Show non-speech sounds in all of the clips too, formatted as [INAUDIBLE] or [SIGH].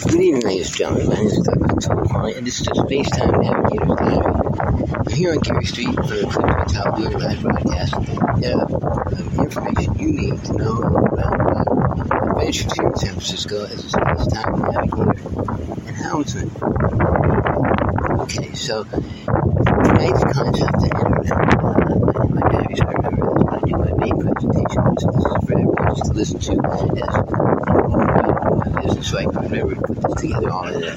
Good evening, ladies and gentlemen. My name is Douglas Tolkien, and this is the Spacetime Navigator's Diary. I'm here on Geary Street for the Clifton Leader Live broadcast. Uh, information you need to know about uh, adventures here in San Francisco as a space time Navigator and helmsman. Okay, so tonight's concept enter uh, my I remember this my main presentation, so this is for everyone to listen to as business, so I could never put this together all in, a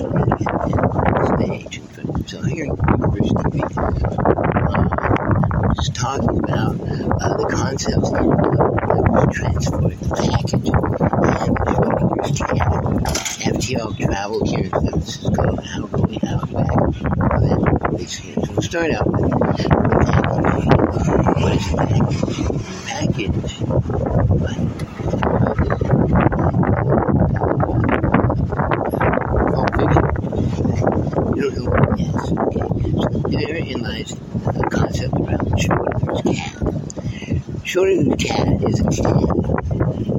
stage. So here in University uh, just talking about uh, the concepts of language transport, the package, and Schrodinger's cat, FTL travel here in San Francisco, and how going out back. Then, so we'll start out with the package. What is package? Package lies the concept around Schrodinger's cat. Schrodinger's cat is a cat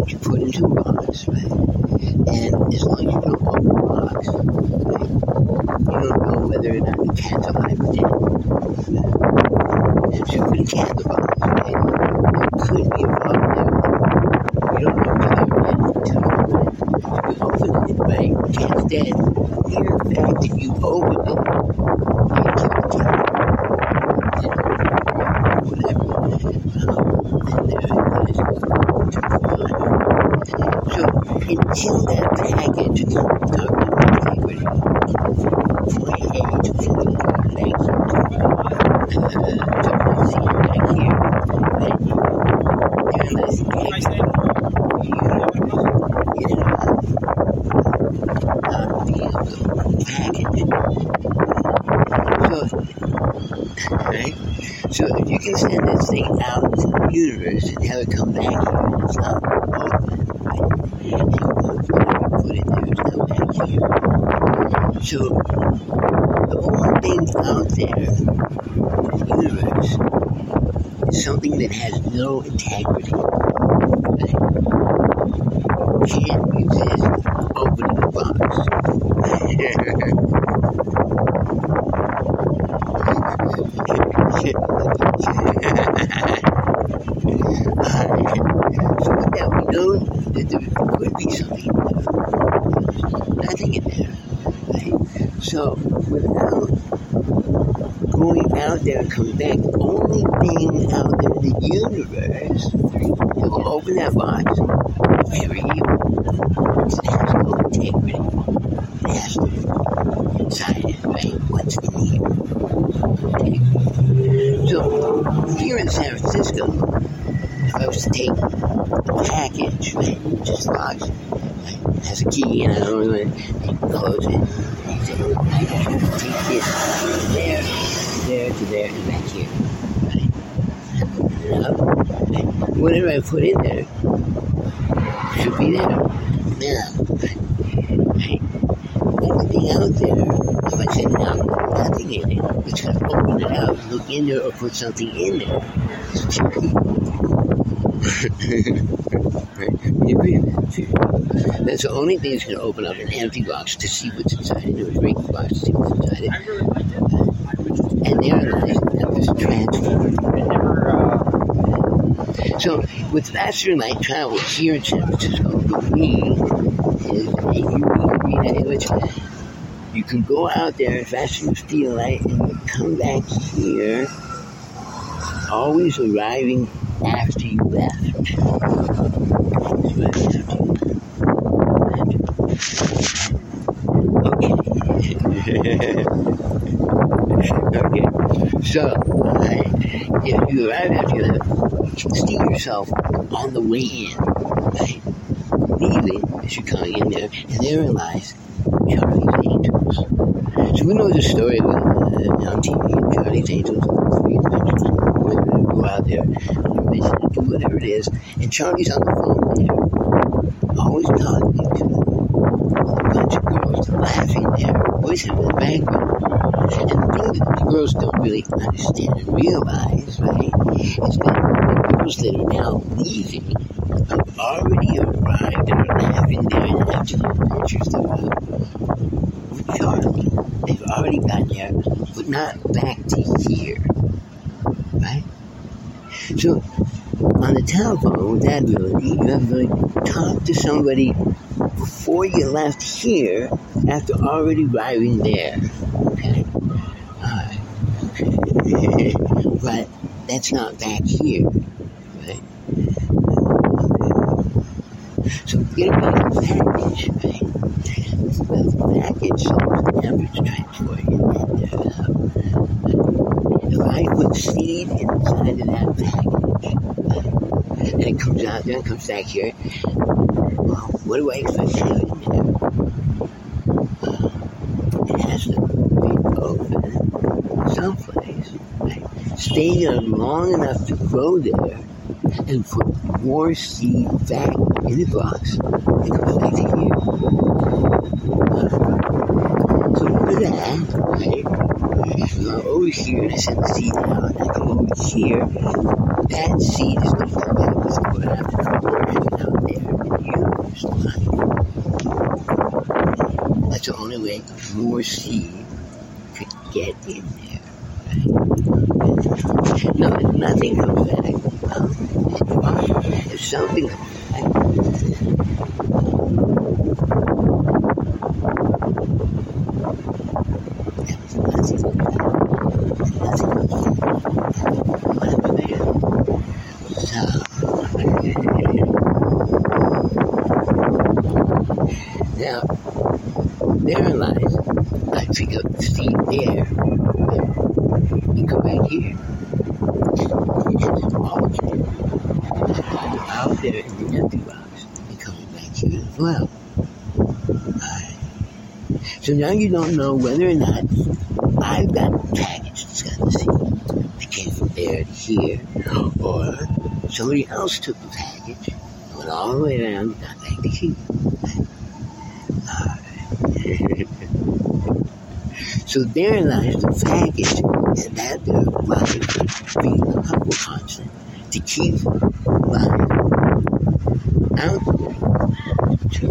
you put into a box, right? And as long as you don't open the box, right, you don't know whether or not the cat's alive or dead. So you put a cat in the box, right? There could be a problem. You don't know it. It, right? The cat's dead. In fact, if you open it, you kill the cat. So until that package is talking about integrity, for A to fully thank you to policy back here, then you realize the package you get out package. Right? So if you can send this thing out into the universe and have it come back here it's not open, put it there, come back here. So the only thing out there in the universe is something that has no integrity. Can't exist opening the box. so with that, we know that there could be something nothing in there. So without going out there and coming back, only being out there in the universe will open that box very evil. It has no integrity. It has no inside it, right? What's in here? So here in San Francisco, if I was to take the package, right, just locks, right, has a key, and I don't know, and close it, and say, I should take this from there, to there, to there, and back here, right? Up, right? Whatever I put in there should be there. Now, right? Everything out there, if I said now, nothing in it, it's going to open it out, look in there, or put something in there. [LAUGHS] That's the only thing that's going to open up an empty box to see what's inside it, or a regular box to see what's inside it. And there lies this transform. So, with faster light travel here in San Francisco, the we is a which you can go out there faster than of light and come back here, always arriving after you left. Okay. [LAUGHS] okay. So, uh, if you arrive after can steal yourself on the way in, right? Leaving as you're coming in there, and therein lies Charlie's Angels. So we know the story with, uh, on TV, Charlie's Angels, three adventures, who go out there a mission to do whatever it is, and Charlie's on the phone there, always talking to a bunch of girls, laughing there, always having the background. And the thing that the girls don't really understand and realize, right, is that the girls that are now leaving, have already arrived and are having their natural adventures with Charlie. They've already gotten there, but not back to here. Right? So, on the telephone with that ability, you have to talk to somebody before you left here after already arriving there. Okay? Alright. Okay. But that's not back here. Right? So get a package, right? The package is temperature transport. And, uh, if I put seed inside of that package, and it comes out there and comes back here, well, what do I expect to there? Uh, it has to be open someplace, right? Stay there long enough to grow there and put more seed back in the box and comes back to so with that, right, I'm over here I send the seed out, and I come over here, that seed is going to come back with what I have to come out there and use. That's the only way more seed could get in there. No, if nothing back, well, if something comes back, Now, therein lies, I up the there, and come back here. Out there in the empty box, and coming back here as well. So now you don't know whether or not I've got a package that's got the seed that came from there to here, or somebody else took the package, went all the way around, got back to here. [LAUGHS] so therein lies the package and that the life being a Hubble constant to keep life out to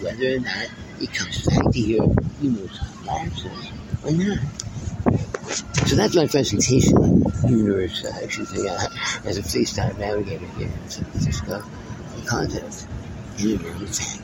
whether or not it comes back to here, you know, lapses or not. So that's my presentation on universe, uh, excuse me, uh, as a spacetime navigator here in San Francisco. The content, universe,